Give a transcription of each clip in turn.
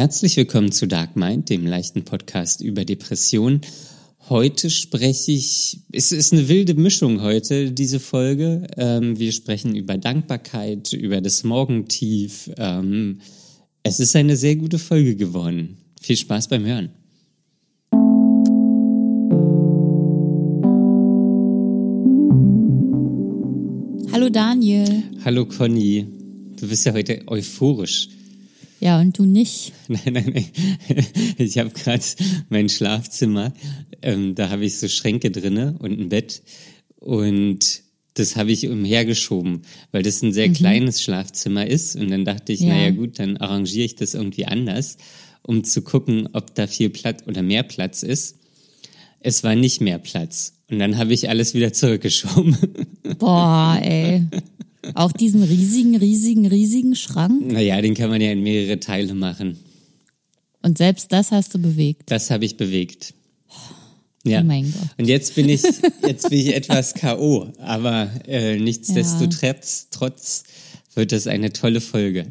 Herzlich willkommen zu Dark Mind, dem leichten Podcast über Depression. Heute spreche ich, es ist eine wilde Mischung heute, diese Folge. Ähm, wir sprechen über Dankbarkeit, über das Morgentief. Ähm, es ist eine sehr gute Folge geworden. Viel Spaß beim Hören. Hallo Daniel. Hallo Conny. Du bist ja heute euphorisch. Ja, und du nicht. Nein, nein, nein. Ich habe gerade mein Schlafzimmer. Ähm, da habe ich so Schränke drinne und ein Bett. Und das habe ich umhergeschoben, weil das ein sehr mhm. kleines Schlafzimmer ist. Und dann dachte ich, ja. naja gut, dann arrangiere ich das irgendwie anders, um zu gucken, ob da viel Platz oder mehr Platz ist. Es war nicht mehr Platz. Und dann habe ich alles wieder zurückgeschoben. Boah, ey. Auch diesen riesigen, riesigen, riesigen Schrank? Naja, den kann man ja in mehrere Teile machen. Und selbst das hast du bewegt? Das habe ich bewegt. Ja. Oh mein Gott. Und jetzt bin ich, jetzt bin ich etwas K.O., aber äh, nichtsdestotrotz ja. trotz wird das eine tolle Folge.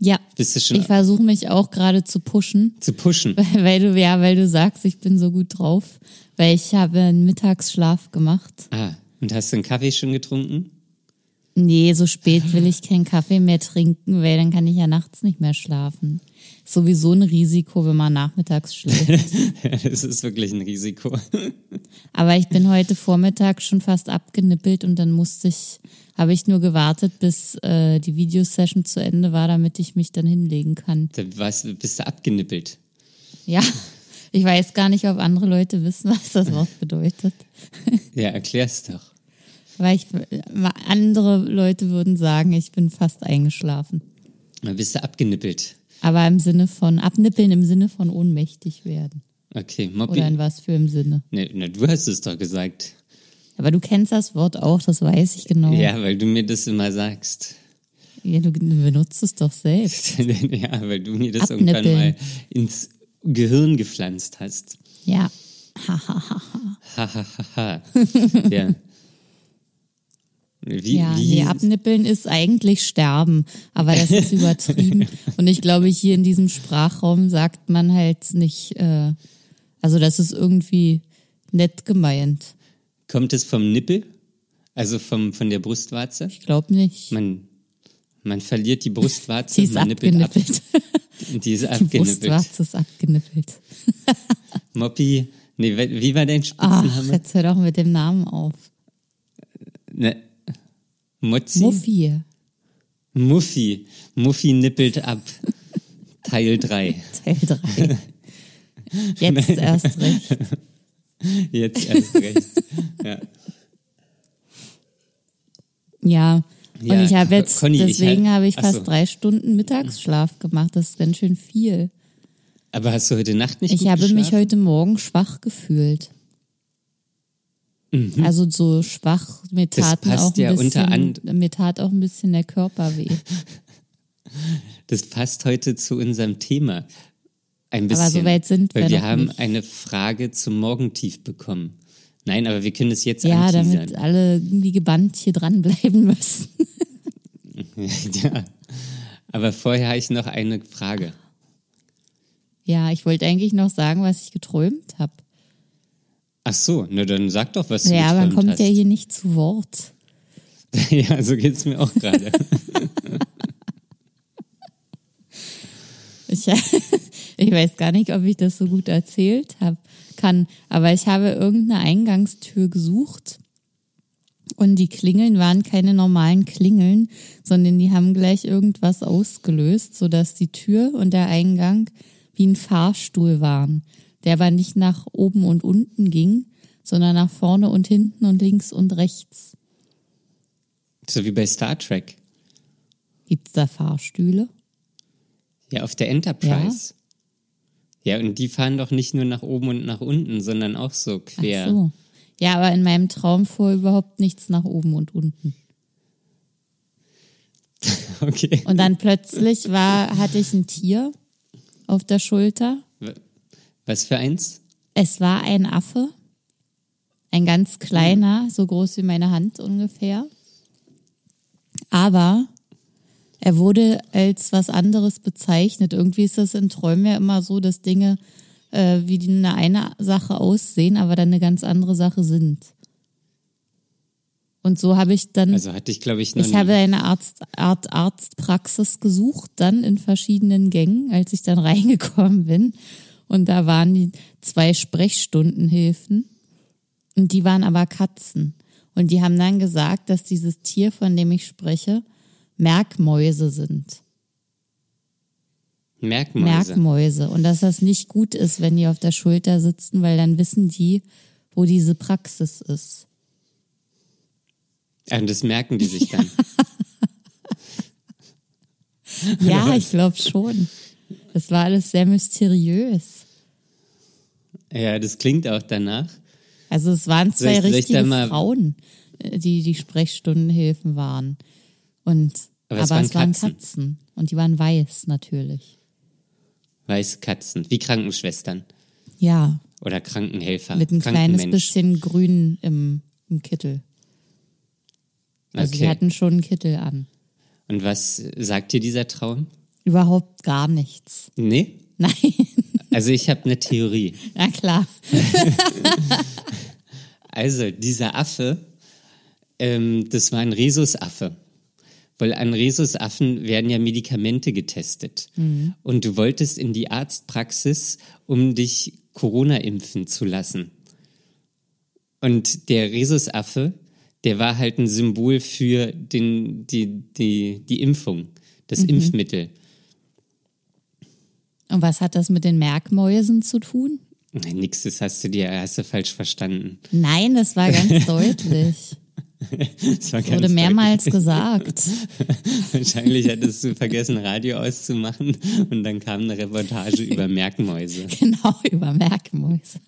Ja. Bist du schon ich versuche mich auch gerade zu pushen. Zu pushen. Weil, weil, du, ja, weil du sagst, ich bin so gut drauf. Weil ich habe einen Mittagsschlaf gemacht. Ah, und hast du einen Kaffee schon getrunken? Nee, so spät will ich keinen Kaffee mehr trinken, weil dann kann ich ja nachts nicht mehr schlafen. Sowieso ein Risiko, wenn man nachmittags schläft. das ist wirklich ein Risiko. Aber ich bin heute Vormittag schon fast abgenippelt und dann musste ich, habe ich nur gewartet, bis äh, die Videosession zu Ende war, damit ich mich dann hinlegen kann. Da warst, bist du abgenippelt? Ja. Ich weiß gar nicht, ob andere Leute wissen, was das Wort bedeutet. Ja, erklär's doch. Weil ich, andere Leute würden sagen, ich bin fast eingeschlafen. Dann bist du abgenippelt. Aber im Sinne von, abnippeln im Sinne von ohnmächtig werden. Okay, Moppi. Oder in was für im Sinne? Ne, ne, du hast es doch gesagt. Aber du kennst das Wort auch, das weiß ich genau. Ja, weil du mir das immer sagst. Ja, du benutzt es doch selbst. ja, weil du mir das Abnippeln. irgendwann mal ins Gehirn gepflanzt hast. Ja. Ha, ha, ha, ha. Ha, ha, ha, ha. ja. Wie, ja, wie? nee, abnippeln ist eigentlich sterben, aber das ist übertrieben. Und ich glaube, hier in diesem Sprachraum sagt man halt nicht, äh, also das ist irgendwie nett gemeint. Kommt es vom Nippel? Also vom, von der Brustwarze? Ich glaube nicht. Man, man verliert die Brustwarze die ist man nippelt ab. Die ist abgenippelt. Die Brustwarze ist abgenippelt. Moppi, nee, wie war dein Spitzname? Ach, jetzt hör doch mit dem Namen auf. Ne, Mozzi? Muffi. Muffi. Muffi nippelt ab. Teil 3. Teil 3. Jetzt Nein. erst recht. Jetzt erst recht. Ja. Ja, und ja, ich habe jetzt, Conny, deswegen habe ich fast so. drei Stunden Mittagsschlaf gemacht. Das ist ganz schön viel. Aber hast du heute Nacht nicht Ich habe mich heute Morgen schwach gefühlt. Mhm. Also so schwach, mir taten auch ein ja bisschen, mir tat auch ein bisschen der Körper weh. Das passt heute zu unserem Thema. Ein bisschen. Aber so weit sind wir. Weil wir haben nicht. eine Frage zum Morgentief bekommen. Nein, aber wir können es jetzt Ja, anteasern. damit alle irgendwie gebannt hier dranbleiben müssen. ja. Aber vorher habe ich noch eine Frage. Ja, ich wollte eigentlich noch sagen, was ich geträumt habe. Ach so, na dann sag doch, was du Ja, man kommt hast. ja hier nicht zu Wort. ja, so geht es mir auch gerade. ich, ich weiß gar nicht, ob ich das so gut erzählt habe, kann, aber ich habe irgendeine Eingangstür gesucht und die Klingeln waren keine normalen Klingeln, sondern die haben gleich irgendwas ausgelöst, sodass die Tür und der Eingang wie ein Fahrstuhl waren der aber nicht nach oben und unten ging, sondern nach vorne und hinten und links und rechts. So wie bei Star Trek. Gibt's da Fahrstühle? Ja, auf der Enterprise. Ja. ja, und die fahren doch nicht nur nach oben und nach unten, sondern auch so quer. Ach so. Ja, aber in meinem Traum fuhr überhaupt nichts nach oben und unten. okay. Und dann plötzlich war, hatte ich ein Tier auf der Schulter was für eins? Es war ein Affe. Ein ganz kleiner, so groß wie meine Hand ungefähr. Aber Er wurde als was anderes bezeichnet. Irgendwie ist das in Träumen ja immer so, dass Dinge äh, wie die eine, eine Sache aussehen, aber dann eine ganz andere Sache sind. Und so habe ich dann. Also hatte ich, glaube ich, noch Ich nie. habe eine Arzt, Art Arztpraxis gesucht, dann in verschiedenen Gängen, als ich dann reingekommen bin. Und da waren die zwei Sprechstundenhilfen. Und die waren aber Katzen. Und die haben dann gesagt, dass dieses Tier, von dem ich spreche, Merkmäuse sind. Merkmäuse. Merkmäuse. Und dass das nicht gut ist, wenn die auf der Schulter sitzen, weil dann wissen die, wo diese Praxis ist. Und das merken die sich dann. Ja, ich glaube schon. Das war alles sehr mysteriös. Ja, das klingt auch danach. Also es waren zwei ich- soll ich richtige Frauen, äh, die die Sprechstundenhilfen waren. Und Aber aber, es waren es waren Katzen. Katzen. Und die waren weiß natürlich. Weiße Katzen. Wie Krankenschwestern. Ja, Oder Krankenhelfer. mit ein kleines bisschen Grün im, im Kittel. Also die Okay. hatten schon einen Kittel an. Und was sagt dir dieser Traum? Überhaupt gar nichts. Nee? Nein, Also ich habe eine Theorie. na klar. Also dieser Affe, ähm, das war ein Rhesusaffe. Weil an Rhesusaffen werden ja Medikamente getestet. Und du wolltest in die Arztpraxis, um dich Corona impfen zu lassen. Und der Rhesusaffe, der war halt ein Symbol für den, die, die, die Impfung, das Impfmittel. Und was hat das mit den Merkmäusen zu tun? Nein, nix, das hast du dir hast du falsch verstanden. Nein, das war ganz deutlich. Das ganz Wurde mehrmals deutlich. gesagt. Wahrscheinlich hattest du vergessen, Radio auszumachen und dann kam eine Reportage über Merkmäuse. Genau, über Merkmäuse.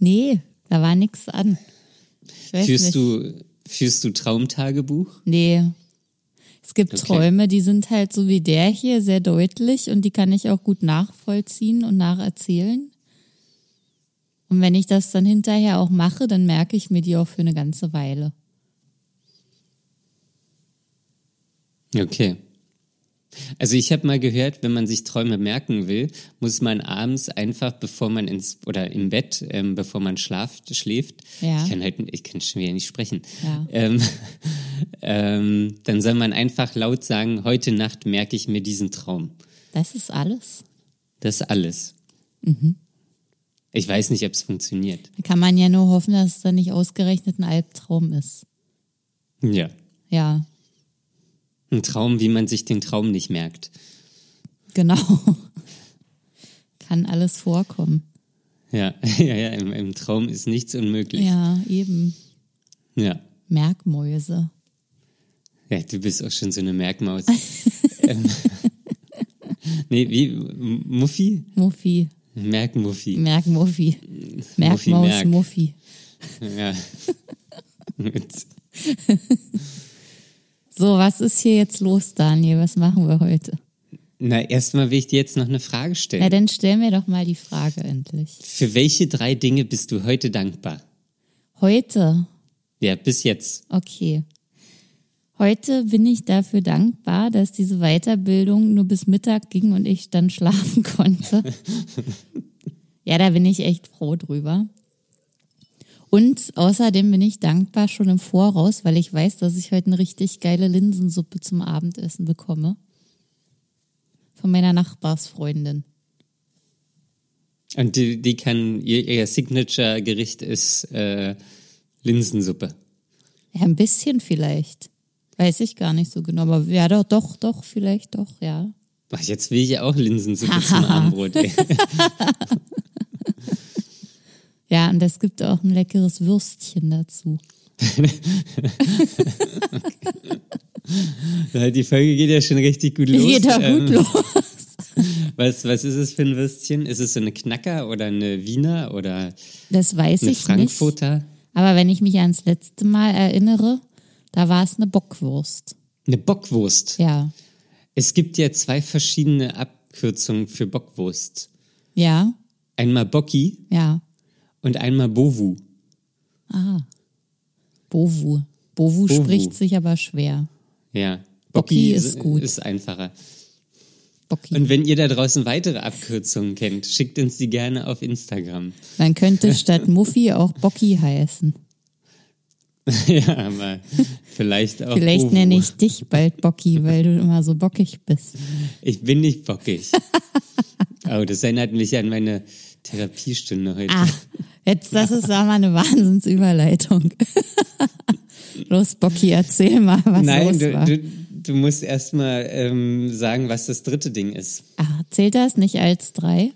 nee, da war nichts an. Führst nicht. du, führst du Traumtagebuch? Nee. Es gibt Okay. Träume, die sind halt so wie der hier, sehr deutlich und die kann ich auch gut nachvollziehen und nacherzählen. Und wenn ich das dann hinterher auch mache, dann merke ich mir die auch für eine ganze Weile. Okay. Also ich habe mal gehört, wenn man sich Träume merken will, muss man abends einfach, bevor man ins oder im Bett, ähm, bevor man schlaft, schläft, Ja. ich kann halt, ich kann schon wieder nicht sprechen, Ja. ähm, ähm, dann soll man einfach laut sagen: Heute Nacht merke ich mir diesen Traum. Das ist alles. Das ist alles. Mhm. Ich weiß nicht, ob es funktioniert. Da kann man ja nur hoffen, dass es dann nicht ausgerechnet ein Albtraum ist. Ja. Ja, Ein Traum, wie man sich den Traum nicht merkt. genau. kann alles vorkommen. Ja, ja, ja, im, im Traum ist nichts unmöglich. Ja, eben. Ja. Merkmäuse. Ja, du bist auch schon so eine Merkmaus. ähm, nee, wie? Muffi? Muffi. Merkmuffi. Merkmuffi. Muffi, Merkmaus, Merk. Muffi. Ja. So, was ist hier jetzt los, Daniel? Was machen wir heute? Na, erstmal will ich dir jetzt noch eine Frage stellen. Na, dann stell mir doch mal die Frage endlich. Für welche drei Dinge bist du heute dankbar? Heute, Ja, bis jetzt. okay. Heute bin ich dafür dankbar, dass diese Weiterbildung nur bis Mittag ging und ich dann schlafen konnte. ja, da bin ich echt froh drüber. Und außerdem bin ich dankbar schon im Voraus, weil ich weiß, dass ich heute eine richtig geile Linsensuppe zum Abendessen bekomme. Von meiner Nachbarsfreundin. Und die, die kann, ihr, ihr Signature-Gericht ist äh, Linsensuppe. Ja, ein bisschen vielleicht. Weiß ich gar nicht so genau, aber ja, doch, doch, doch, vielleicht doch, ja. Jetzt will ich ja auch Linsensuppe zum Abendbrot. Ja, und es gibt auch ein leckeres Würstchen dazu. Die Folge geht ja schon richtig gut los. Geht da gut Ähm, los. Was, was ist es für ein Würstchen? Ist es so eine Knacker oder eine Wiener oder Das weiß eine ich nicht. Frankfurter? Aber wenn ich mich ans letzte Mal erinnere, da war es eine Bockwurst. Eine Bockwurst. Ja. Es gibt ja zwei verschiedene Abkürzungen für Bockwurst. Ja, Einmal Bocki ja. Und einmal Bovu. Bovu. Bovu Bovu. spricht sich aber schwer. Ja. Bocki ist gut. Ist einfacher. Bocki. Und wenn ihr da draußen weitere Abkürzungen kennt, schickt uns die gerne auf Instagram. Man könnte statt Muffi auch Bocki heißen. ja, aber vielleicht auch. Vielleicht Ovo. nenne ich dich bald Bocki, weil du immer so bockig bist. Ich bin nicht bockig. oh, das erinnert mich an meine Therapiestunde heute. Ah, jetzt, das ist da mal eine Wahnsinnsüberleitung. Los, Bocki, erzähl mal, was Nein, los du, war. du, du musst erstmal ähm, sagen, was das dritte Ding ist. Ah, zählt das nicht als drei?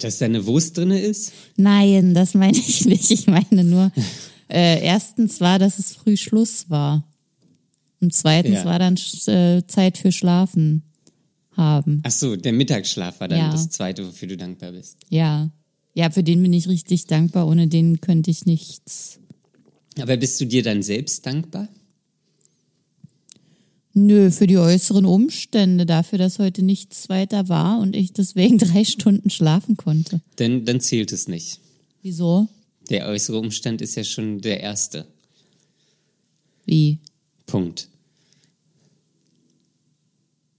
Dass da eine Wurst drinne ist? Nein, das meine ich nicht. Ich meine nur, äh, erstens war, dass es früh Schluss war. Und zweitens Ja. war dann äh, Zeit für Schlafen haben. Ach so, der Mittagsschlaf war dann Ja. das zweite, wofür du dankbar bist. Ja. Ja, für den bin ich richtig dankbar. Ohne den könnte ich nichts. Aber bist du dir dann selbst dankbar? Nö, für die äußeren Umstände, dafür, dass heute nichts weiter war und ich deswegen drei Stunden schlafen konnte. Denn dann zählt es nicht. Wieso? Der äußere Umstand ist ja schon der erste Wie? Punkt.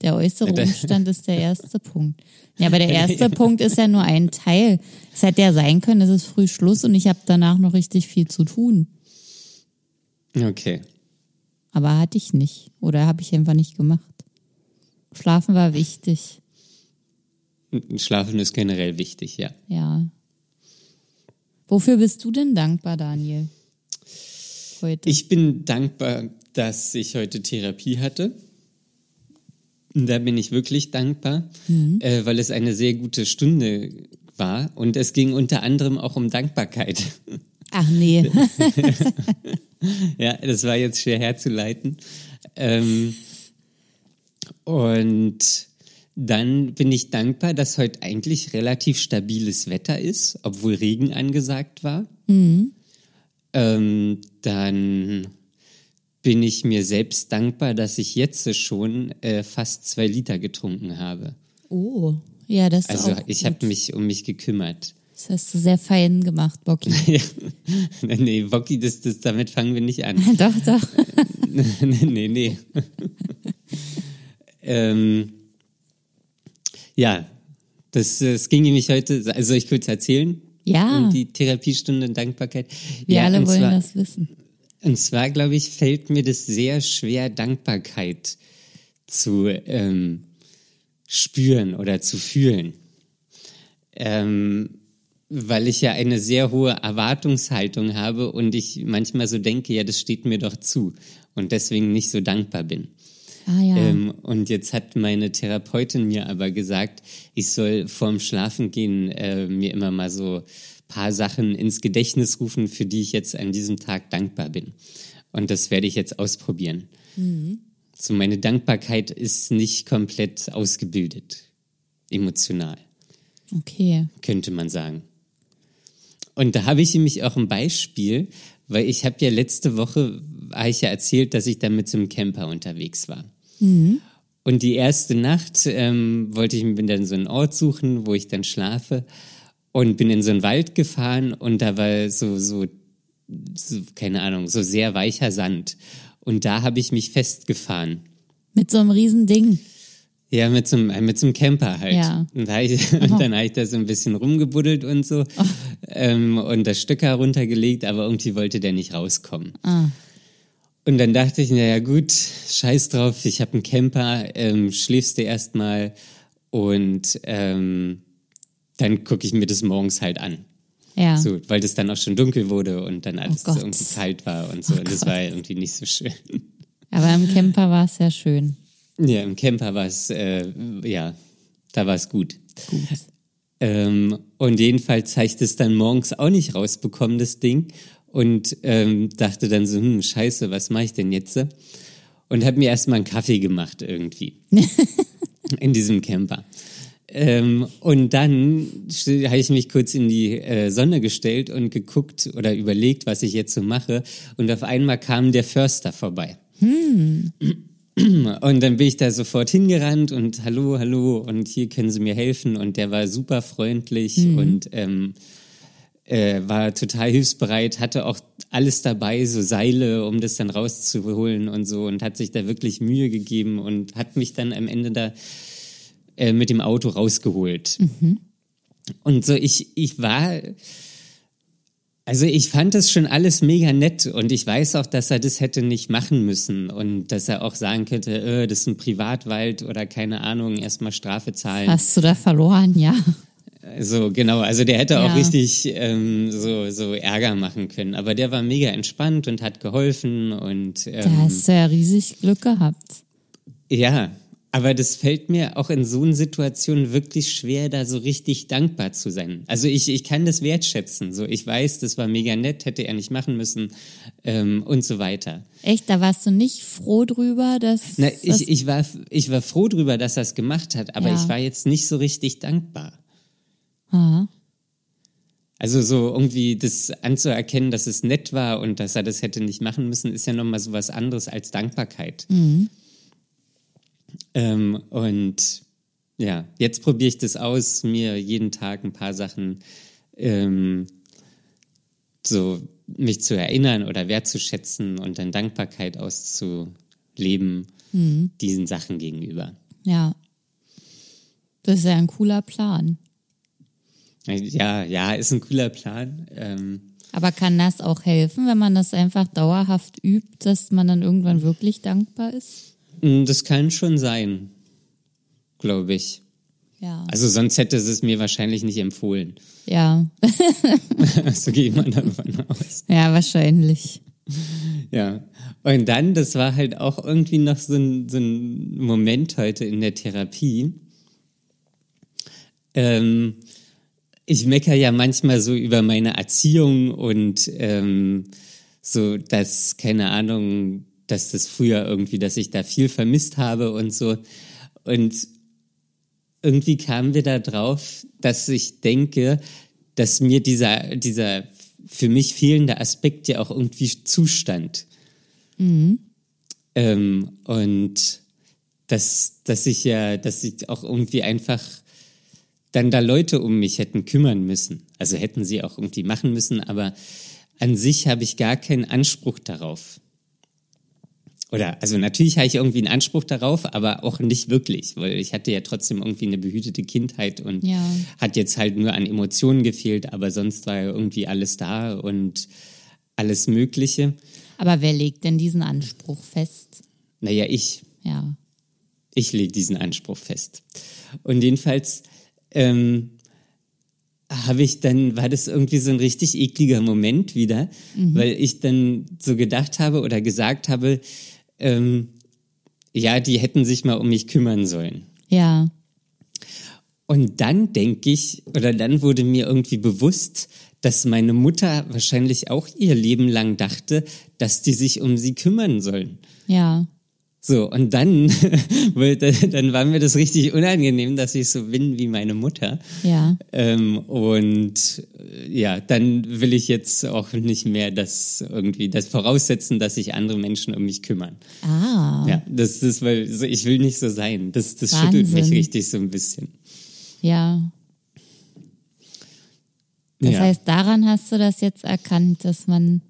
Der äußere Umstand ist der erste Punkt. Ja, aber der erste Punkt ist ja nur ein Teil. Es hätte ja sein können, es ist früh Schluss und ich habe danach noch richtig viel zu tun. Okay. Aber hatte ich nicht. Oder habe ich einfach nicht gemacht. Schlafen war wichtig. Schlafen ist generell wichtig, ja. Ja. Wofür bist du denn dankbar, Daniel? Heute. Ich bin dankbar, dass ich heute Therapie hatte. Da bin ich wirklich dankbar, äh, weil es eine sehr gute Stunde war. Und es ging unter anderem auch um Dankbarkeit. Ach nee. ja, das war jetzt schwer herzuleiten. Ähm, und dann bin ich dankbar, dass heute eigentlich relativ stabiles Wetter ist, obwohl Regen angesagt war. Ähm, dann bin ich mir selbst dankbar, dass ich jetzt schon äh, fast zwei Liter getrunken habe. Oh. Ja, das ist Also ich habe mich um mich gekümmert. Das hast du sehr fein gemacht, Bocky. Nee, Bocky, das, das, damit fangen wir nicht an. doch, doch. nee, nee. ähm, ja, das, das ging nämlich heute, also soll ich kurz erzählen? Ja. Um die Therapiestunde und Dankbarkeit. Wir ja, alle wollen zwar, das wissen. Und zwar, glaube ich, fällt mir das sehr schwer, Dankbarkeit zu ähm, spüren oder zu fühlen. Ähm, weil ich ja eine sehr hohe Erwartungshaltung habe und ich manchmal so denke, ja, das steht mir doch zu und deswegen nicht so dankbar bin. Ah ja. Ähm, und jetzt hat meine Therapeutin mir aber gesagt, ich soll vorm Schlafengehen äh, mir immer mal so paar Sachen ins Gedächtnis rufen, für die ich jetzt an diesem Tag dankbar bin. Und das werde ich jetzt ausprobieren. So meine Dankbarkeit ist nicht komplett ausgebildet, emotional Okay. könnte man sagen. Und da habe ich nämlich auch ein Beispiel, weil ich habe ja letzte Woche, habe ich ja erzählt, dass ich da mit so einem Camper unterwegs war. Und die erste Nacht ähm, wollte ich mir dann so einen Ort suchen, wo ich dann schlafe und bin in so einen Wald gefahren und da war so, so, so keine Ahnung, so sehr weicher Sand. Und da habe ich mich festgefahren. Mit so einem riesen Ding. Ja, mit so, einem, äh, mit so einem Camper halt. Ja. Und, da ich, und dann habe ich da so ein bisschen rumgebuddelt und so ähm, und das Stück heruntergelegt, aber irgendwie wollte der nicht rauskommen. Ah. Und dann dachte ich, naja gut, scheiß drauf, ich habe einen Camper, ähm, schläfst du erstmal und ähm, dann gucke ich mir das morgens halt an. Ja. So, weil das dann auch schon dunkel wurde und dann alles Gott. irgendwie kalt war und so. und das war irgendwie nicht so schön. Aber im Camper war es ja schön. Ja, im Camper war es, äh, ja, da war es gut. Gut. Ähm, und jedenfalls habe ich das dann morgens auch nicht rausbekommen, das Ding. Und ähm, dachte dann so, hm, scheiße, was mache ich denn jetzt? Und habe mir erstmal einen Kaffee gemacht irgendwie. in diesem Camper. Ähm, und dann habe ich mich kurz in die äh, Sonne gestellt und geguckt oder überlegt, was ich jetzt so mache. Und auf einmal kam der Förster vorbei. Und dann bin ich da sofort hingerannt und hallo, hallo und hier können Sie mir helfen und der war super freundlich und ähm, äh, war total hilfsbereit, hatte auch alles dabei, so Seile, um das dann rauszuholen und so und hat sich da wirklich Mühe gegeben und hat mich dann am Ende da äh, mit dem Auto rausgeholt. Mhm. Und so, ich, ich war, also ich fand das schon alles mega nett und ich weiß auch, dass er das hätte nicht machen müssen und dass er auch sagen könnte, äh, das ist ein Privatwald oder keine Ahnung, erstmal Strafe zahlen. Hast du da verloren, ja. So, genau. Also der hätte ja. auch richtig ähm, so, so Ärger machen können. Aber der war mega entspannt und hat geholfen und. Ähm, da hast du ja riesig Glück gehabt. Ja, aber das fällt mir auch in so einer Situation wirklich schwer, da so richtig dankbar zu sein. Also ich, ich kann das wertschätzen. So, ich weiß, das war mega nett, hätte er nicht machen müssen ähm, und so weiter. Echt, da warst du nicht froh drüber, dass. Na, ich, ich, war, ich war froh drüber, dass er es gemacht hat, aber ja. ich war jetzt nicht so richtig dankbar. Aha. Also so irgendwie das anzuerkennen, dass es nett war und dass er das hätte nicht machen müssen, ist ja nochmal so was anderes als Dankbarkeit. Mhm. Ähm, und ja, jetzt probiere ich das aus, mir jeden Tag ein paar Sachen ähm, so mich zu erinnern oder wertzuschätzen und dann Dankbarkeit auszuleben mhm. diesen Sachen gegenüber. Ja. Das ist ja ein cooler Plan. Ja, ja, ist ein cooler Plan. Ähm, aber kann das auch helfen, wenn man das einfach dauerhaft übt, dass man dann irgendwann wirklich dankbar ist? Mm, das kann schon sein, glaube ich. Ja. Also sonst hätte es mir wahrscheinlich nicht empfohlen. Ja. so geht man davon aus. Ja, wahrscheinlich. Ja. Und dann, das war halt auch irgendwie noch so ein, so ein Moment heute in der Therapie. Ähm, ich meckere ja manchmal so über meine Erziehung und ähm, so, dass, keine Ahnung, dass das früher irgendwie, dass ich da viel vermisst habe und so. Und irgendwie kamen wir da drauf, dass ich denke, dass mir dieser, dieser für mich fehlende Aspekt ja auch irgendwie zustand. Mhm. Ähm, und dass, dass ich ja, dass ich auch irgendwie einfach dann da Leute um mich hätten kümmern müssen. Also hätten sie auch irgendwie machen müssen, aber an sich habe ich gar keinen Anspruch darauf. Oder, also natürlich habe ich irgendwie einen Anspruch darauf, aber auch nicht wirklich, weil ich hatte ja trotzdem irgendwie eine behütete Kindheit und ja. hat jetzt halt nur an Emotionen gefehlt, aber sonst war ja irgendwie alles da und alles Mögliche. Aber wer legt denn diesen Anspruch fest? Naja, ich. Ja. Ich lege diesen Anspruch fest. Und jedenfalls ähm, habe ich dann, war das irgendwie so ein richtig ekliger Moment wieder, mhm. weil ich dann so gedacht habe oder gesagt habe, ähm, ja, die hätten sich mal um mich kümmern sollen. Ja. Und dann denke ich, oder dann wurde mir irgendwie bewusst, dass meine Mutter wahrscheinlich auch ihr Leben lang dachte, dass die sich um sie kümmern sollen. Ja. So, und dann, dann war mir das richtig unangenehm, dass ich so bin wie meine Mutter. Ja. Ähm, und äh, ja, dann will ich jetzt auch nicht mehr das irgendwie, das voraussetzen, dass sich andere Menschen um mich kümmern. Ah. Ja, das ist, weil ich will nicht so sein. Das, das schüttelt mich richtig so ein bisschen. Ja. Das ja. heißt, daran hast du das jetzt erkannt, dass man,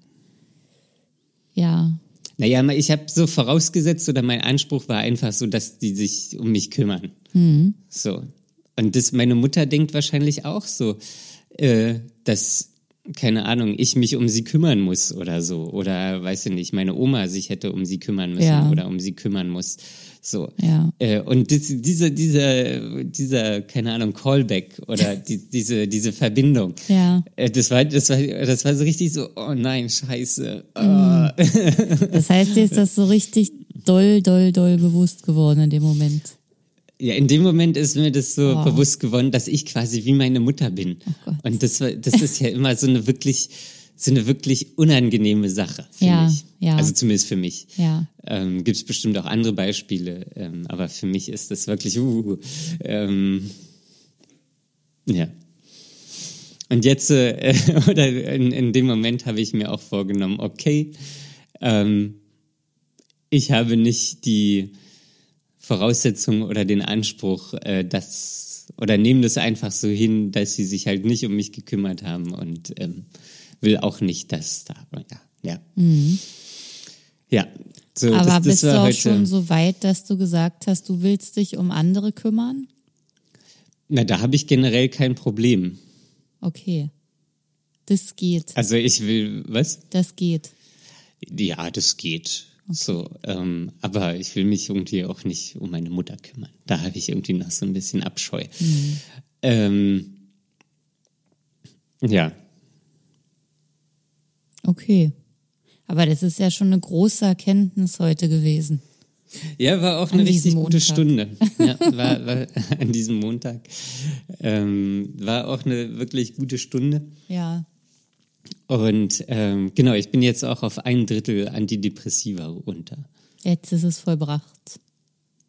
ja, naja, ich habe so vorausgesetzt oder mein Anspruch war einfach so, dass die sich um mich kümmern. Mhm. So. Und das, meine Mutter denkt wahrscheinlich auch so, äh, dass, keine Ahnung, ich mich um sie kümmern muss oder so. Oder, weiß ich nicht, meine Oma sich hätte um sie kümmern müssen ja. oder um sie kümmern muss. So. Ja. Äh, und das, dieser, dieser, dieser, keine Ahnung, Callback oder die, diese, diese Verbindung. Ja. Äh, das war, das war, das war so richtig so, oh nein, scheiße. Oh. Das heißt, dir ist das so richtig doll, doll, doll bewusst geworden in dem Moment. Ja, in dem Moment ist mir das so oh. bewusst geworden, dass ich quasi wie meine Mutter bin. Oh und das war, das ist ja immer so eine wirklich, so eine wirklich unangenehme Sache, finde ja, ich. Ja. Also zumindest für mich. Ja. Ähm, Gibt es bestimmt auch andere Beispiele, ähm, aber für mich ist das wirklich, uh, ähm, ja. Und jetzt, äh, oder in, in dem Moment habe ich mir auch vorgenommen, okay, ähm, ich habe nicht die Voraussetzung oder den Anspruch, äh, dass das oder nehme das einfach so hin, dass sie sich halt nicht um mich gekümmert haben und ähm, will auch nicht, dass da, ja, ja. Mhm. Ja, so, Aber das, das bist du auch schon so weit, dass du gesagt hast, du willst dich um andere kümmern? Na, da habe ich generell kein Problem. Okay. Das geht. Also ich will, was? Das geht. Ja, das geht. So, ähm, aber ich will mich irgendwie auch nicht um meine Mutter kümmern. Da habe ich irgendwie noch so ein bisschen Abscheu. Ähm, ja, Okay. Aber das ist ja schon eine große Erkenntnis heute gewesen. Ja, war auch An eine richtig diesem gute Montag. Stunde. Ja, war, war an diesem Montag. Ähm, war auch eine wirklich gute Stunde. Ja. Und ähm, genau, ich bin jetzt auch auf ein Drittel Antidepressiva runter. Jetzt ist es vollbracht.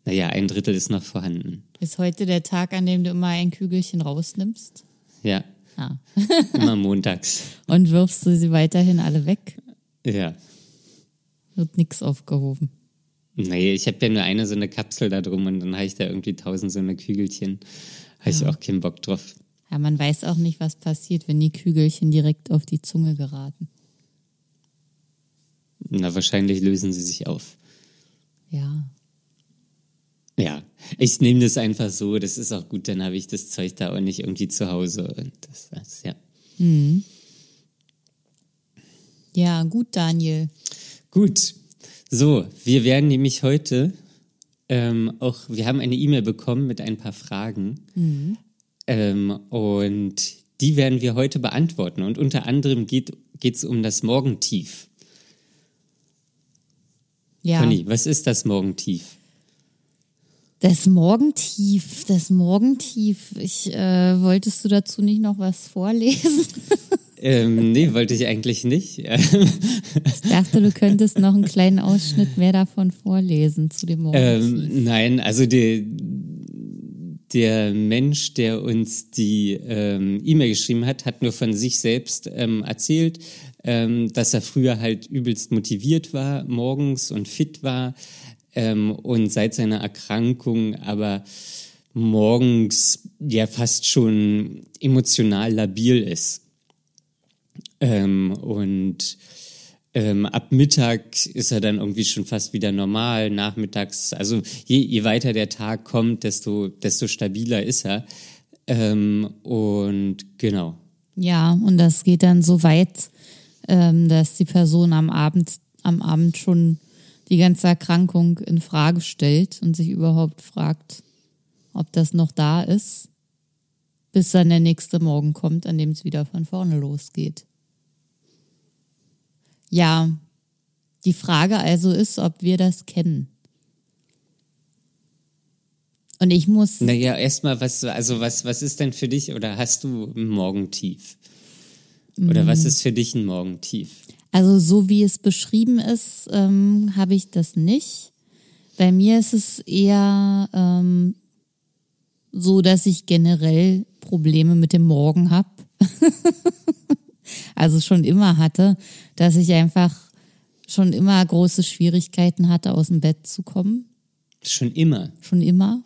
Naja, ein Drittel ist noch vorhanden. Ist heute der Tag, an dem du immer ein Kügelchen rausnimmst? Ja, Ah. immer montags. Und wirfst du sie weiterhin alle weg? Ja. Wird nichts aufgehoben. Nee, ich habe ja nur eine so eine Kapsel da drum und dann habe ich da irgendwie tausend so eine Kügelchen. Habe ich auch keinen Bock drauf. Ja, man weiß auch nicht, was passiert, wenn die Kügelchen direkt auf die Zunge geraten. Na, wahrscheinlich lösen sie sich auf. Ja. Ja, ich nehme das einfach so, das ist auch gut, dann habe ich das Zeug da auch nicht irgendwie zu Hause. Und das, das, ja. Ja, gut, Daniel. Gut, so, wir werden nämlich heute ähm, auch, wir haben eine E-Mail bekommen mit ein paar Fragen ähm, und die werden wir heute beantworten. Und unter anderem geht es um das Morgentief. Ja. Conny, was ist das Morgentief? Das Morgentief, das Morgentief. Ich, äh, wolltest du dazu nicht noch was vorlesen? ähm, nee, wollte ich eigentlich nicht. Ich dachte, du könntest noch einen kleinen Ausschnitt mehr davon vorlesen zu dem Morgentief. Ähm, nein, also der, der Mensch, der uns die ähm, E-Mail geschrieben hat, hat nur von sich selbst ähm, erzählt, ähm, dass er früher halt übelst motiviert war, morgens und fit war ähm, und seit seiner Erkrankung aber morgens ja fast schon emotional labil ist. Ähm, und ähm, ab Mittag ist er dann irgendwie schon fast wieder normal, nachmittags, also je, je weiter der Tag kommt, desto, desto stabiler ist er. Ähm, und genau. Ja, und das geht dann so weit, ähm, dass die Person am Abend, am Abend schon die ganze Erkrankung in Frage stellt und sich überhaupt fragt, ob das noch da ist, bis dann der nächste Morgen kommt, an dem es wieder von vorne losgeht. Ja, die Frage also ist, ob wir das kennen. Und ich muss Naja, erstmal, was, also was, was ist denn für dich oder hast du ein Morgentief? Oder was ist für dich ein Morgentief? Also so wie es beschrieben ist, ähm, habe ich das nicht. Bei mir ist es eher ähm, so, dass ich generell Probleme mit dem Morgen habe. also schon immer hatte, dass ich einfach schon immer große Schwierigkeiten hatte, aus dem Bett zu kommen. Schon immer. Schon immer.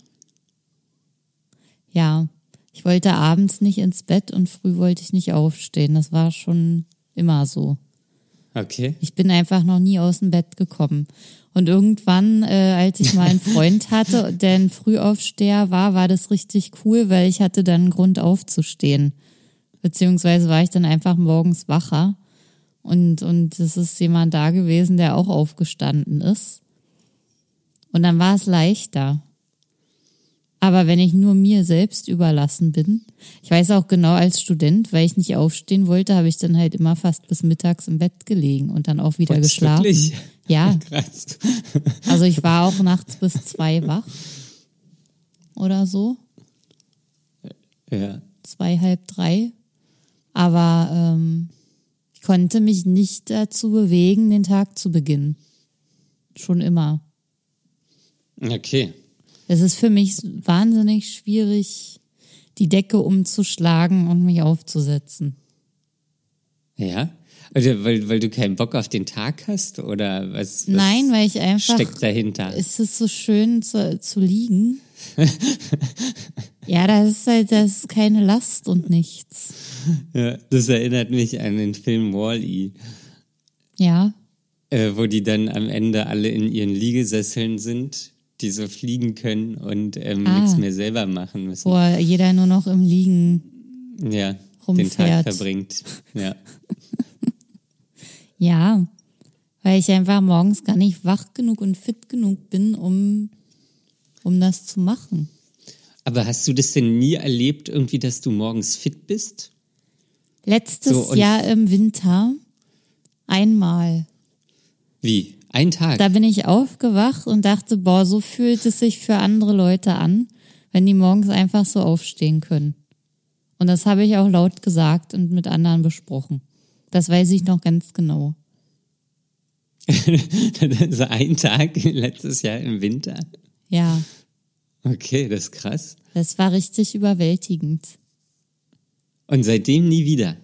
Ja, ich wollte abends nicht ins Bett und früh wollte ich nicht aufstehen. Das war schon immer so. Okay. Ich bin einfach noch nie aus dem Bett gekommen. Und irgendwann, äh, als ich mal einen Freund hatte, der ein Frühaufsteher war, war das richtig cool, weil ich hatte dann einen Grund aufzustehen. Beziehungsweise war ich dann einfach morgens wacher. Und, und es ist jemand da gewesen, der auch aufgestanden ist. Und dann war es leichter. Aber wenn ich nur mir selbst überlassen bin, ich weiß auch genau als Student, weil ich nicht aufstehen wollte, habe ich dann halt immer fast bis mittags im Bett gelegen und dann auch wieder Wollt's geschlafen. wirklich? Ja, Krass. also ich war auch nachts bis zwei wach oder so, Ja. zwei, halb drei. Aber ähm, ich konnte mich nicht dazu bewegen, den Tag zu beginnen. Schon immer. Okay. Es ist für mich wahnsinnig schwierig, die Decke umzuschlagen und mich aufzusetzen. Ja? Also, weil, weil du keinen Bock auf den Tag hast? Oder was, was Nein, weil ich einfach. steckt dahinter? Es ist so schön zu, zu liegen. Ja, das ist halt, das ist keine Last und nichts. Ja, das erinnert mich an den Film Wall-E, Ja, äh, wo die dann am Ende alle in ihren Liegesesseln sind, die so fliegen können und ähm, Ah. nichts mehr selber machen müssen. wo jeder nur noch im Liegen. Ja, den rumfährt. Tag verbringt. Ja. Ja, weil ich einfach morgens gar nicht wach genug und fit genug bin, um, um das zu machen. Aber hast du das denn nie erlebt, irgendwie, dass du morgens fit bist? Letztes So, Jahr im Winter einmal. Wie? Ein Tag? Da bin ich aufgewacht und dachte, boah, so fühlt es sich für andere Leute an, wenn die morgens einfach so aufstehen können. Und das habe ich auch laut gesagt und mit anderen besprochen. Das weiß ich noch ganz genau. also ein Tag letztes Jahr im Winter? Ja, Okay, das ist krass. das war richtig überwältigend. Und seitdem nie wieder.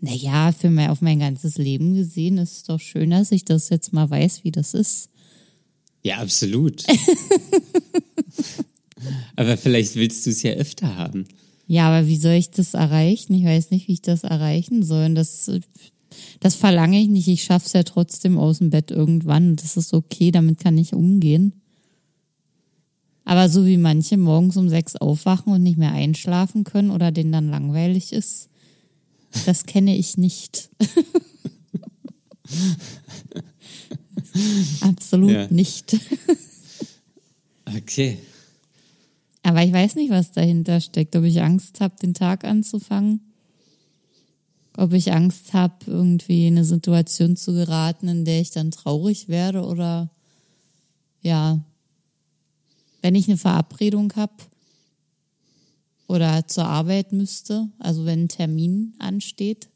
Naja, für mein, auf mein ganzes Leben gesehen ist es doch schön, dass ich das jetzt mal weiß, wie das ist. Ja, absolut. Aber vielleicht willst du es ja öfter haben. Ja, aber wie soll ich das erreichen? Ich weiß nicht, wie ich das erreichen soll. Und das, das verlange ich nicht. Ich schaff's ja trotzdem aus dem Bett irgendwann. Das ist okay, damit kann ich umgehen. Aber so wie manche morgens um sechs aufwachen und nicht mehr einschlafen können oder denen dann langweilig ist, das kenne ich nicht. Absolut Ja. nicht. Okay. Aber ich weiß nicht, was dahinter steckt. Ob ich Angst habe, den Tag anzufangen. Ob ich Angst habe, irgendwie in eine Situation zu geraten, in der ich dann traurig werde oder ja, wenn ich eine Verabredung habe oder zur Arbeit müsste, also wenn ein Termin ansteht,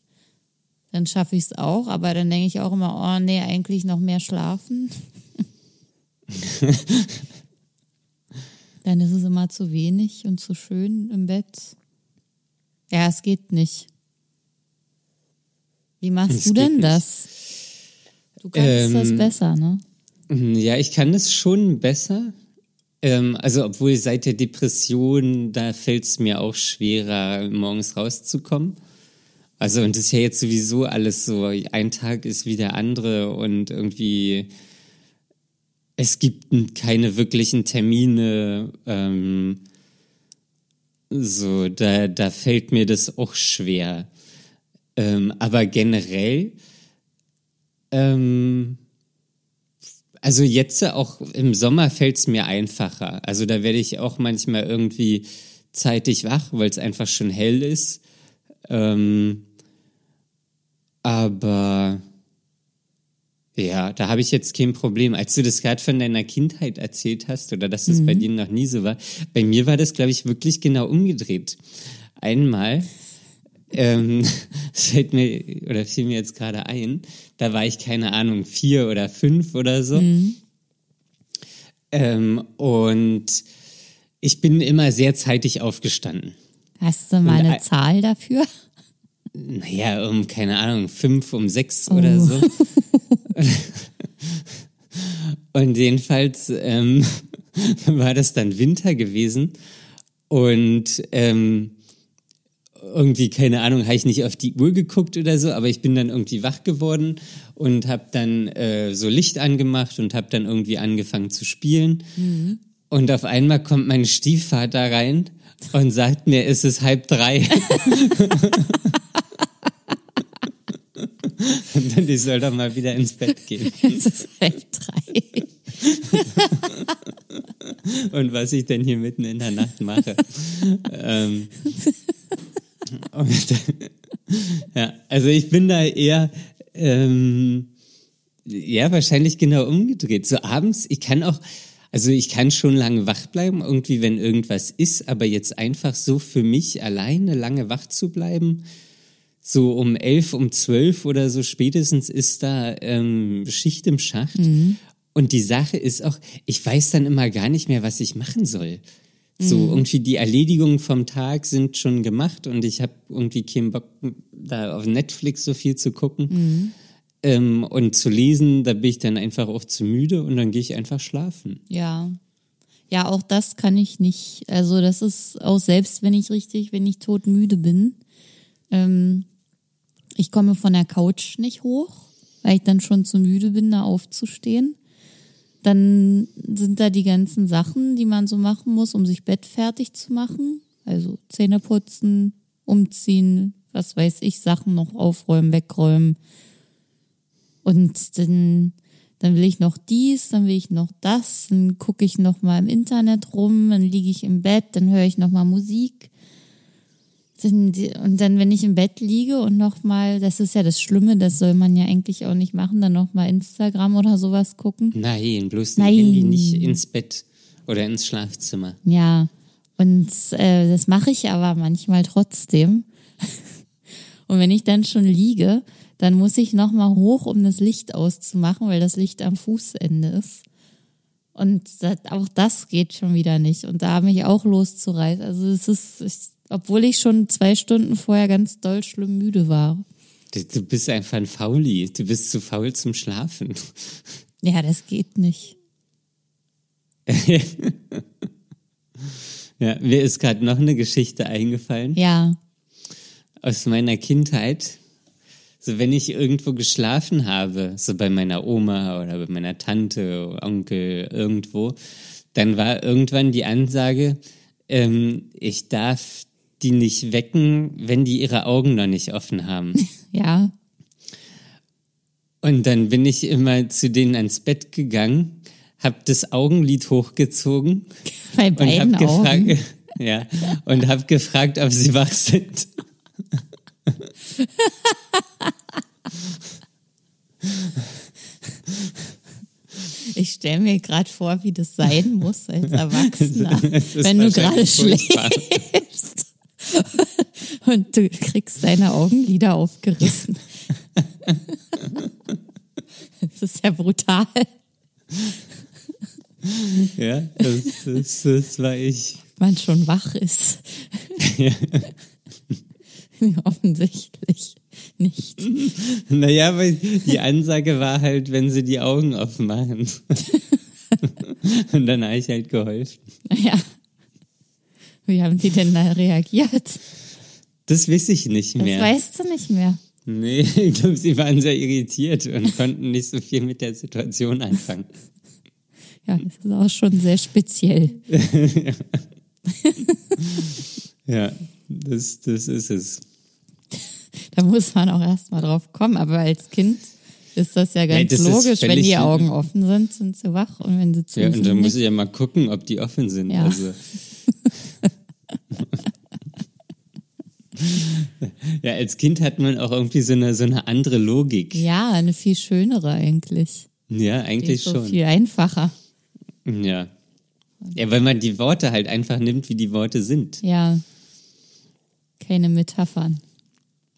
dann schaffe ich es auch, aber dann denke ich auch immer, oh nee, eigentlich noch mehr schlafen. Dann ist es immer zu wenig und zu schön im Bett. Ja, es geht nicht. Wie machst Es du denn nicht. das? Du kannst das Ähm, besser, ne? Ja, ich kann das schon besser. Ähm, also, obwohl seit der Depression, da fällt es mir auch schwerer, morgens rauszukommen. Also, und das ist ja jetzt sowieso alles so, ein Tag ist wie der andere und irgendwie, es gibt keine wirklichen Termine. Ähm, so, da, da fällt mir das auch schwer. Ähm, aber generell, ähm, also jetzt auch im Sommer fällt es mir einfacher. Also da werde ich auch manchmal irgendwie zeitig wach, weil es einfach schon hell ist. Ähm, aber ja, da habe ich jetzt kein Problem. Als du das gerade von deiner Kindheit erzählt hast oder dass das bei dir noch nie so war, bei mir war das, glaube ich, wirklich genau umgedreht. Einmal ähm, fällt mir oder fiel mir jetzt gerade ein, da war ich keine Ahnung vier oder fünf oder so ähm, und ich bin immer sehr zeitig aufgestanden. Hast du mal und eine ein- Zahl dafür? Naja, um, keine Ahnung, fünf, um sechs oder so. Und jedenfalls ähm, war das dann Winter gewesen und ähm, irgendwie, keine Ahnung, habe ich nicht auf die Uhr geguckt oder so, aber ich bin dann irgendwie wach geworden und habe dann äh, so Licht angemacht und habe dann irgendwie angefangen zu spielen. Und auf einmal kommt mein Stiefvater rein und sagt mir, es ist halb drei. und dann, ich soll doch mal wieder ins Bett gehen. Es ist halb drei. und was ich denn hier mitten in der Nacht mache. ähm, ja, also ich bin da eher, ähm, ja, wahrscheinlich genau umgedreht. So abends, ich kann auch, also ich kann schon lange wach bleiben, irgendwie, wenn irgendwas ist, aber jetzt einfach so für mich alleine lange wach zu bleiben, so um elf, um zwölf oder so spätestens ist da ähm, Schicht im Schacht. Und die Sache ist auch, ich weiß dann immer gar nicht mehr, was ich machen soll. So irgendwie die Erledigungen vom Tag sind schon gemacht und ich habe irgendwie keinen Bock, da auf Netflix so viel zu gucken. Ähm, und zu lesen, da bin ich dann einfach auch zu müde und dann gehe ich einfach schlafen. Ja. Ja, auch das kann ich nicht. Also das ist auch selbst, wenn ich richtig, wenn ich todmüde bin. Ähm, ich komme von der Couch nicht hoch, weil ich dann schon zu müde bin, da aufzustehen. Dann sind da die ganzen Sachen, die man so machen muss, um sich Bett fertig zu machen. Also Zähne putzen, umziehen, was weiß ich, Sachen noch aufräumen, wegräumen. Und dann, dann will ich noch dies, dann will ich noch das, dann gucke ich noch mal im Internet rum, dann liege ich im Bett, dann höre ich noch mal Musik. Und dann, wenn ich im Bett liege und noch mal, das ist ja das Schlimme, das soll man ja eigentlich auch nicht machen, dann noch mal Instagram oder sowas gucken. Nein, bloß Nein. Handy nicht ins Bett oder ins Schlafzimmer. Ja, und äh, das mache ich aber manchmal trotzdem. und wenn ich dann schon liege, dann muss ich noch mal hoch, um das Licht auszumachen, weil das Licht am Fußende ist. Und das, auch das geht schon wieder nicht. Und da mich auch loszureißen. Also es ist, ich, obwohl ich schon zwei Stunden vorher ganz doll schlimm müde war. Du, du bist einfach ein Fauli. Du bist zu faul zum Schlafen. Ja, das geht nicht. ja, mir ist gerade noch eine Geschichte eingefallen. Ja. Aus meiner Kindheit. So, wenn ich irgendwo geschlafen habe, so bei meiner Oma oder bei meiner Tante, Onkel, irgendwo, dann war irgendwann die Ansage, ähm, ich darf die nicht wecken, wenn die ihre Augen noch nicht offen haben. Ja. Und dann bin ich immer zu denen ans Bett gegangen, hab das Augenlid hochgezogen Bei beiden und hab Augen. gefragt, ja, und hab gefragt, ob sie wach sind. Ich stelle mir gerade vor, wie das sein muss als Erwachsener, wenn du gerade schläfst und du kriegst deine Augenlider aufgerissen. Das ist ja brutal. Ja, das, das, das war ich. Man schon wach ist. Offensichtlich nicht. Naja, weil die Ansage war halt, wenn sie die Augen offen machen. Und dann habe ich halt geholfen. Ja. Wie haben die denn da reagiert? Das weiß ich nicht Das mehr. weißt du nicht mehr. Nee, ich glaube, sie waren sehr irritiert und konnten nicht so viel mit der Situation anfangen. Ja, das ist auch schon sehr speziell. Ja, das, das ist es. Da muss man auch erstmal drauf kommen. Aber als Kind ist das ja ganz das ist logisch. Wenn die Augen offen sind, sind sie wach. Und wenn sie zu Ja, und dann muss ich ja mal gucken, ob die offen sind. Ja. Also. ja, als Kind hat man auch irgendwie so eine, so eine andere Logik. Ja, eine viel schönere eigentlich. Ja, eigentlich so schon. viel einfacher. Ja. Ja, weil man die Worte halt einfach nimmt, wie die Worte sind. Ja. Keine Metaphern.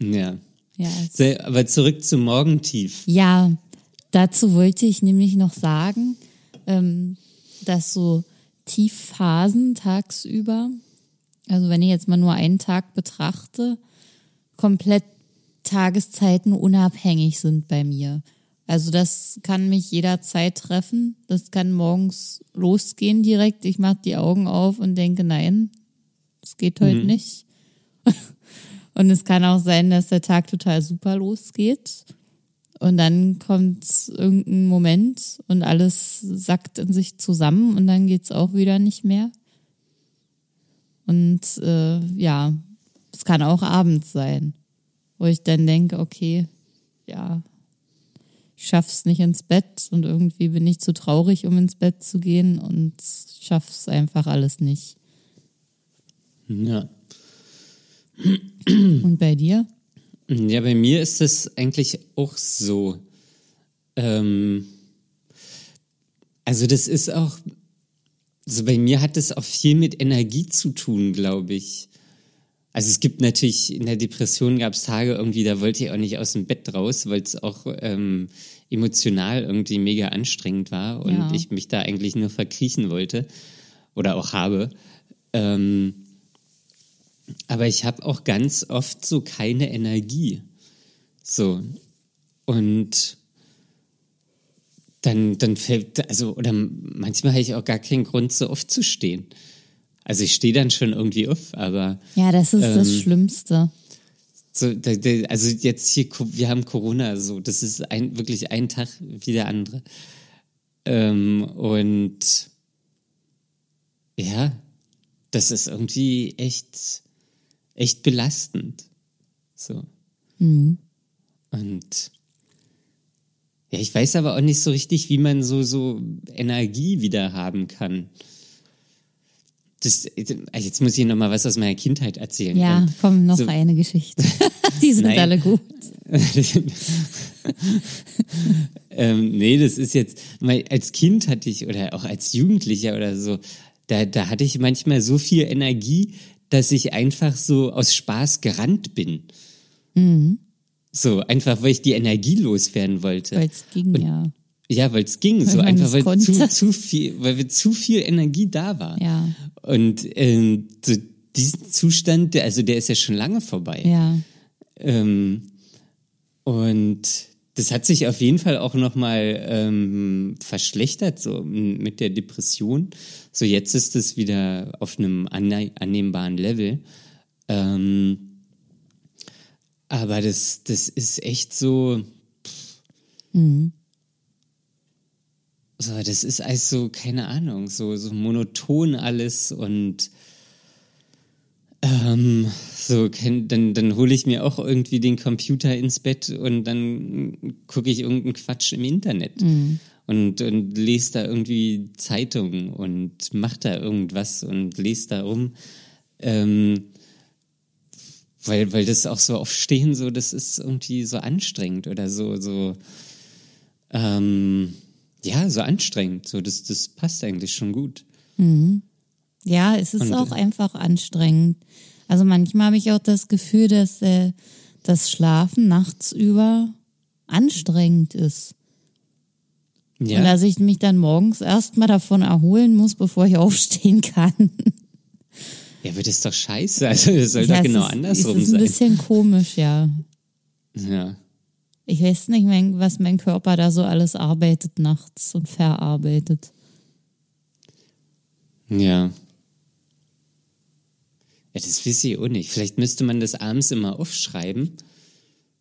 Ja. Ja, So, aber zurück zum Morgentief. Ja, dazu wollte ich nämlich noch sagen, ähm, dass so Tiefphasen tagsüber, also wenn ich jetzt mal nur einen Tag betrachte, komplett Tageszeiten unabhängig sind bei mir. Also das kann mich jederzeit treffen. Das kann morgens losgehen direkt. Ich mache die Augen auf und denke, nein, es geht heute nicht. Und es kann auch sein, dass der Tag total super losgeht. Und dann kommt irgendein Moment und alles sackt in sich zusammen und dann geht's auch wieder nicht mehr. Und äh, ja, es kann auch abends sein, wo ich dann denke, okay, ja, ich schaff's nicht ins Bett und irgendwie bin ich zu traurig, um ins Bett zu gehen und schaff's einfach alles nicht. Ja. Und bei dir? Ja, bei mir ist es eigentlich auch so. Ähm, also das ist auch, also bei mir hat es auch viel mit Energie zu tun, glaube ich. Also es gibt natürlich, in der Depression gab es Tage irgendwie, da wollte ich auch nicht aus dem Bett raus, weil es auch ähm, emotional irgendwie mega anstrengend war und Ja. ich mich da eigentlich nur verkriechen wollte oder auch habe. Ähm, aber ich habe auch ganz oft so keine Energie. So. Und dann, dann fällt, also, oder manchmal habe ich auch gar keinen Grund, so oft zu stehen. Also ich stehe dann schon irgendwie auf, aber. Ja, das ist ähm, das Schlimmste. So, da, da, also jetzt hier, wir haben Corona, so, das ist ein, wirklich ein Tag wie der andere. Ähm, und ja, das ist irgendwie echt, echt belastend. So. Mhm. Und ja, ich weiß aber auch nicht so richtig, wie man so, so Energie wieder haben kann. Das, jetzt muss ich noch mal was aus meiner Kindheit erzählen. Ja, komm, noch so, eine Geschichte. Die sind Nein. alle gut. ähm, nee, das ist jetzt, als Kind hatte ich oder auch als Jugendlicher oder so, da, da hatte ich manchmal so viel Energie, dass ich einfach so aus Spaß gerannt bin. Mhm. So, einfach weil ich die Energie loswerden wollte. Weil es ging, Und, ja. Ja, weil es ging, weil so einfach weil zu, zu viel, weil wir zu viel Energie da war. Ja. Und ähm, so diesen Zustand, der, also der ist ja schon lange vorbei. Ja. Ähm, und das hat sich auf jeden Fall auch nochmal ähm, verschlechtert, so mit der Depression. So jetzt ist es wieder auf einem annehmbaren Level. Ähm, aber das, das ist echt so. Mhm. So, das ist also, keine Ahnung, so, so monoton alles und ähm, so, dann, dann hole ich mir auch irgendwie den Computer ins Bett und dann gucke ich irgendeinen Quatsch im Internet. Mhm. Und, und lese da irgendwie Zeitungen und mach da irgendwas und lese da rum. Ähm, weil, weil das auch so oft stehen, so, das ist irgendwie so anstrengend oder so, so, ähm, ja, so anstrengend. So, das, das passt eigentlich schon gut. Mhm. Ja, es ist Und, auch einfach anstrengend. Also manchmal habe ich auch das Gefühl, dass äh, das Schlafen nachts über anstrengend ist. Ja. Und dass ich mich dann morgens erstmal davon erholen muss, bevor ich aufstehen kann. Ja, das ist doch scheiße. Also das soll ja, doch genau ist, andersrum sein. Das ist ein bisschen komisch, ja. Ja. Ich weiß nicht, was mein Körper da so alles arbeitet nachts und verarbeitet. Ja. Ja, das weiß ich auch nicht. Vielleicht müsste man das abends immer aufschreiben.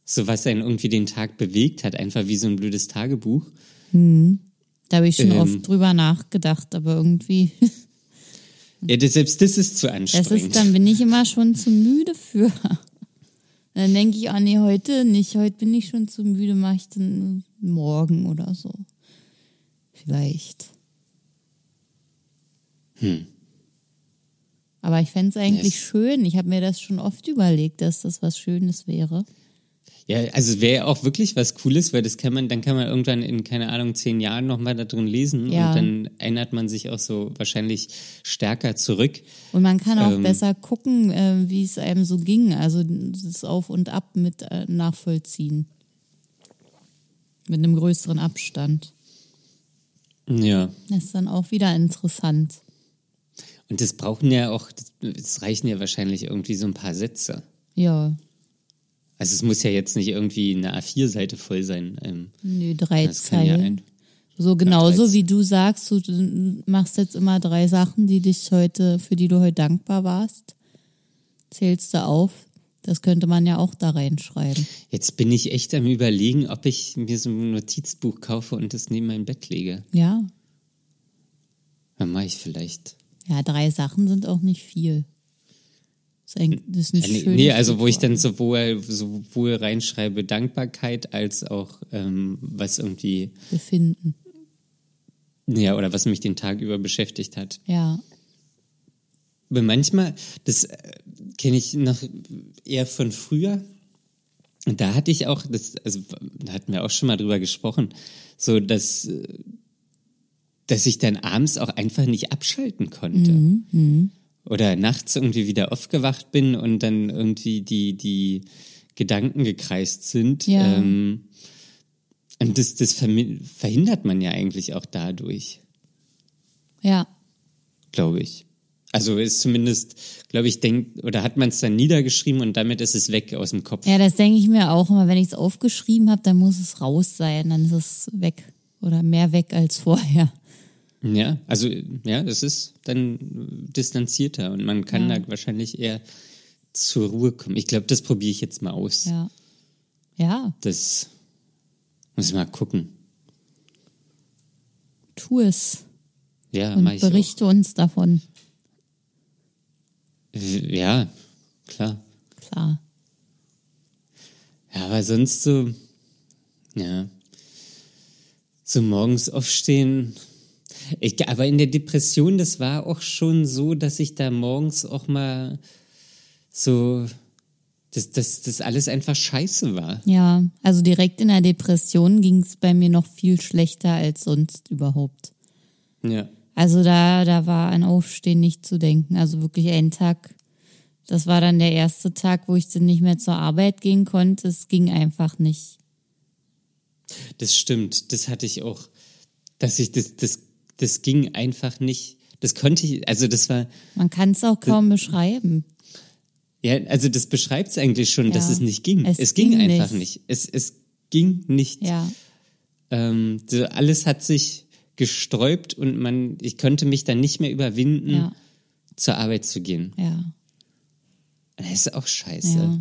So was einen irgendwie den Tag bewegt hat, einfach wie so ein blödes Tagebuch. Hm. Da habe ich schon ähm, oft drüber nachgedacht, aber irgendwie Ja, das, selbst das ist zu anstrengend. Das ist, dann bin ich immer schon zu müde für. Dann denke ich, ah nee, heute nicht. Heute bin ich schon zu müde, mache ich dann morgen oder so. Vielleicht. Hm. Aber ich fände es eigentlich yes. schön. Ich habe mir das schon oft überlegt, dass das was Schönes wäre. Ja, also wäre auch wirklich was Cooles, weil das kann man, dann kann man irgendwann in, keine Ahnung, zehn Jahren nochmal da drin lesen ja. und dann erinnert man sich auch so wahrscheinlich stärker zurück. Und man kann auch ähm, besser gucken, äh, wie es einem so ging, also das Auf und Ab mit äh, nachvollziehen. Mit einem größeren Abstand. Ja. Das ist dann auch wieder interessant. Und das brauchen ja auch, das reichen ja wahrscheinlich irgendwie so ein paar Sätze. Ja. Also es muss ja jetzt nicht irgendwie eine A4-Seite voll sein. Ähm, Nö, drei Zeilen. Ja so genauso ja, wie du sagst, du machst jetzt immer drei Sachen, die dich heute, für die du heute dankbar warst. Zählst du auf. Das könnte man ja auch da reinschreiben. Jetzt bin ich echt am überlegen, ob ich mir so ein Notizbuch kaufe und das neben mein Bett lege. Ja. Dann mache ich vielleicht. Ja, drei Sachen sind auch nicht viel. Das ist ein nee, nee, also wo ich dann sowohl, sowohl reinschreibe Dankbarkeit als auch ähm, was irgendwie Befinden. Ja, oder was mich den Tag über beschäftigt hat. Ja. Aber manchmal, das äh, kenne ich noch eher von früher. Und da hatte ich auch, das, also da hatten wir auch schon mal drüber gesprochen, so dass, dass ich dann abends auch einfach nicht abschalten konnte. Mhm, mh oder nachts irgendwie wieder aufgewacht bin und dann irgendwie die, die Gedanken gekreist sind. Ja. Ähm, und das, das verhindert man ja eigentlich auch dadurch. Ja. Glaube ich. Also ist zumindest, glaube ich, denkt, oder hat man es dann niedergeschrieben und damit ist es weg aus dem Kopf. Ja, das denke ich mir auch immer. Wenn ich es aufgeschrieben habe, dann muss es raus sein, dann ist es weg. oder mehr weg als vorher. Ja, also ja, es ist dann distanzierter und man kann Ja. da wahrscheinlich eher zur Ruhe kommen. Ich glaube, das probiere ich jetzt mal aus. Ja. Ja, Das muss ich mal gucken. tu es Ja, und ich berichte uns davon. auch. Ja, klar. Klar. Ja, aber sonst so, ja, so morgens aufstehen. Ich, aber in der Depression, das war auch schon so, dass ich da morgens auch mal so, dass das, das alles einfach scheiße war. Ja, also direkt in der Depression ging es bei mir noch viel schlechter als sonst überhaupt. Ja. Also da, da war an Aufstehen nicht zu denken. Also wirklich ein Tag, das war dann der erste Tag, wo ich dann nicht mehr zur Arbeit gehen konnte. Es ging einfach nicht. Das stimmt, das hatte ich auch, dass ich das, das, das ging einfach nicht. Das konnte ich, also das war, Man kann es auch kaum beschreiben. ja, also das beschreibt es eigentlich schon, dass Ja. es nicht ging. Es Es, ging, ging einfach nicht. nicht. Es, es ging nicht. Ja, Ähm, so alles hat sich gesträubt und man, ich konnte mich dann nicht mehr überwinden, ja, zur Arbeit zu gehen. ja, Das ist auch scheiße. ja.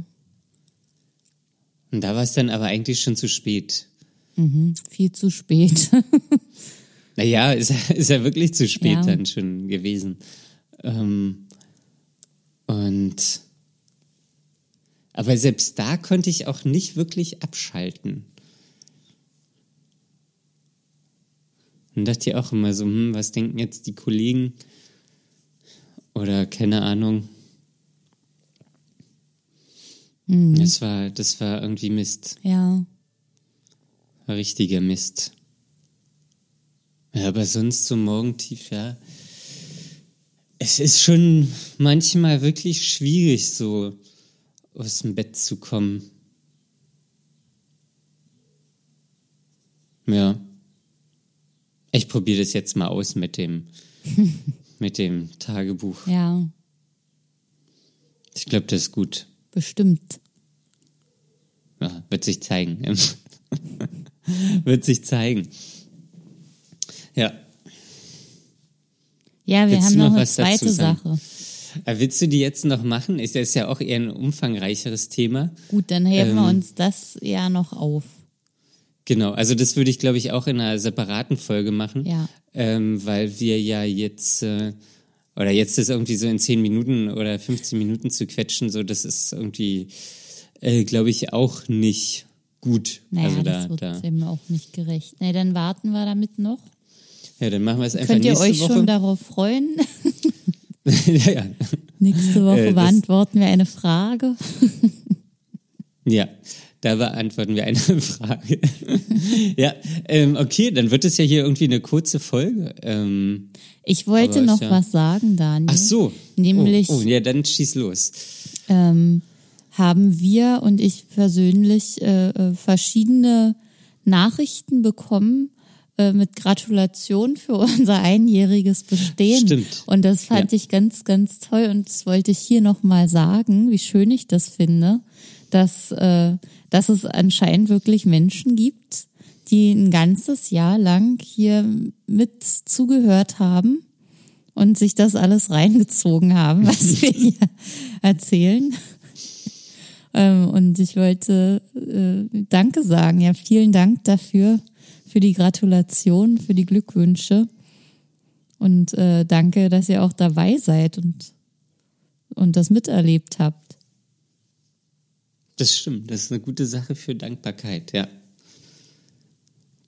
Und da war es dann aber eigentlich schon zu spät. Viel zu spät. Naja, ist, ja- ist ja wirklich zu spät Ja. dann schon gewesen. Ähm, und aber selbst da konnte ich auch nicht wirklich abschalten. Und dachte ich auch immer so, hm, was denken jetzt die Kollegen? Oder keine Ahnung. Das war, das war irgendwie Mist. ja, War richtiger Mist. Ja, aber sonst so morgentief, ja. Es ist schon manchmal wirklich schwierig, so aus dem Bett zu kommen. Ja. Ich probiere das jetzt mal aus mit dem, mit dem Tagebuch. ja, Ich glaube, das ist gut. bestimmt. Ja, wird sich zeigen. wird sich zeigen. Ja. Ja, wir Willst haben noch noch eine zweite? Sache. Äh, Willst du die jetzt noch machen? Ist das ja auch eher ein umfangreicheres Thema. Gut, dann heben wir Ähm, uns das ja noch auf. Genau, also das würde ich, glaube ich, auch in einer separaten Folge machen. Ja. Ähm, weil wir ja jetzt, äh, oder jetzt ist irgendwie so in 10 Minuten oder 15 Minuten zu quetschen, so das ist irgendwie, äh, glaube ich, auch nicht gut. Naja, also da, das wird da. dem auch nicht gerecht. Nee, dann warten wir damit noch. Ja, dann machen wir es einfach Könnt ihr nächste euch Woche. schon darauf freuen? ja, ja. Nächste Woche Äh, beantworten wir eine Frage. Ja, da beantworten wir eine Frage. ja, ähm, okay, dann wird es ja hier irgendwie eine kurze Folge. Ähm, Ich wollte noch ja- was sagen, Daniel. ach so. Nämlich- Oh, oh, ja, dann schieß los. ähm, haben wir und ich persönlich äh, äh, verschiedene Nachrichten bekommen äh, mit Gratulation für unser einjähriges Bestehen. Stimmt. Und das fand Ja. ich ganz, ganz toll und das wollte ich hier nochmal sagen, wie schön ich das finde, dass, äh, dass es anscheinend wirklich Menschen gibt, die ein ganzes Jahr lang hier mit zugehört haben und sich das alles reingezogen haben, was wir hier erzählen. Ähm, und ich wollte äh, Danke sagen. Ja, vielen Dank dafür, für die Gratulation, für die Glückwünsche. Und äh, danke, dass ihr auch dabei seid und, und das miterlebt habt. Das stimmt, das ist eine gute Sache für Dankbarkeit, ja.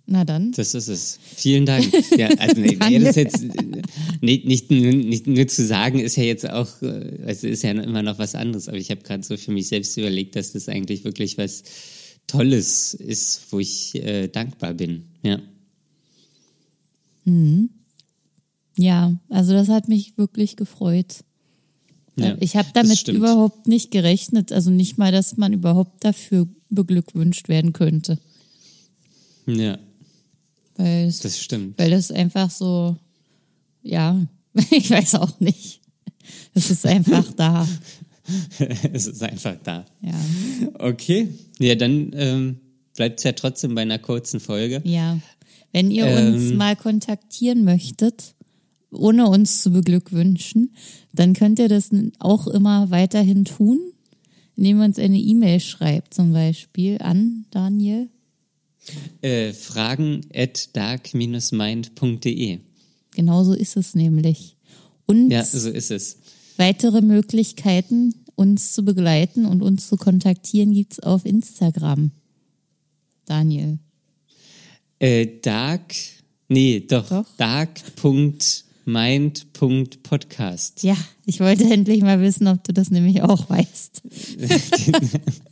Na dann. Das ist es. Vielen Dank. Ja, also nee, nee, das jetzt äh, nicht, nicht, nur zu sagen, ist ja jetzt auch, äh, also ist ja immer noch was anderes, aber ich habe gerade so für mich selbst überlegt, dass das eigentlich wirklich was Tolles ist, wo ich äh, dankbar bin. Ja. Ja, also das hat mich wirklich gefreut. ja ich habe damit überhaupt nicht gerechnet. Also nicht mal, dass man überhaupt dafür beglückwünscht werden könnte. Ja, Weil es das stimmt. Weil das einfach so, ja, ich weiß auch nicht. Es ist einfach da. es ist einfach da. Ja, Okay. Ja, dann ähm, bleibt es ja trotzdem bei einer kurzen Folge. ja. Wenn ihr uns Ähm. mal kontaktieren möchtet, ohne uns zu beglückwünschen, dann könnt ihr das auch immer weiterhin tun, indem ihr uns eine E-Mail schreibt, zum Beispiel an Daniel. Äh, fragen at dark-mind.de. Genauso ist es nämlich. Und Ja, so ist es. weitere Möglichkeiten, uns zu begleiten und uns zu kontaktieren, gibt's auf Instagram. Daniel. Äh, dark, nee, doch, Doch. dark.mind.podcast. Ja, ich wollte endlich mal wissen, ob du das nämlich auch weißt.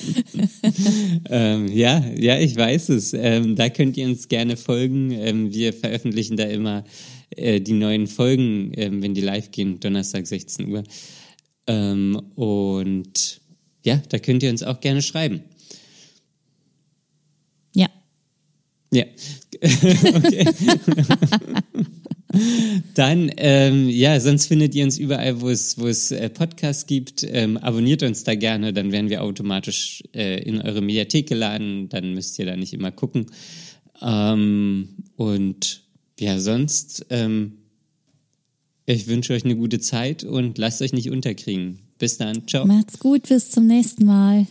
Ähm, ja, ja, ich weiß es. Ähm, da könnt ihr uns gerne folgen. Ähm, wir veröffentlichen da immer äh, die neuen Folgen, ähm, wenn die live gehen, Donnerstag 16 Uhr. Ähm, und ja, da könnt ihr uns auch gerne schreiben. Ja. Ja. okay. Dann, ähm, ja, sonst findet ihr uns überall, wo es, wo es äh, Podcasts gibt. Ähm, abonniert uns da gerne, dann werden wir automatisch äh, in eure Mediathek geladen. Dann müsst ihr da nicht immer gucken. Ähm, und ja, sonst, ähm, ich wünsche euch eine gute Zeit und lasst euch nicht unterkriegen. Bis dann. Ciao. Macht's gut, bis zum nächsten Mal.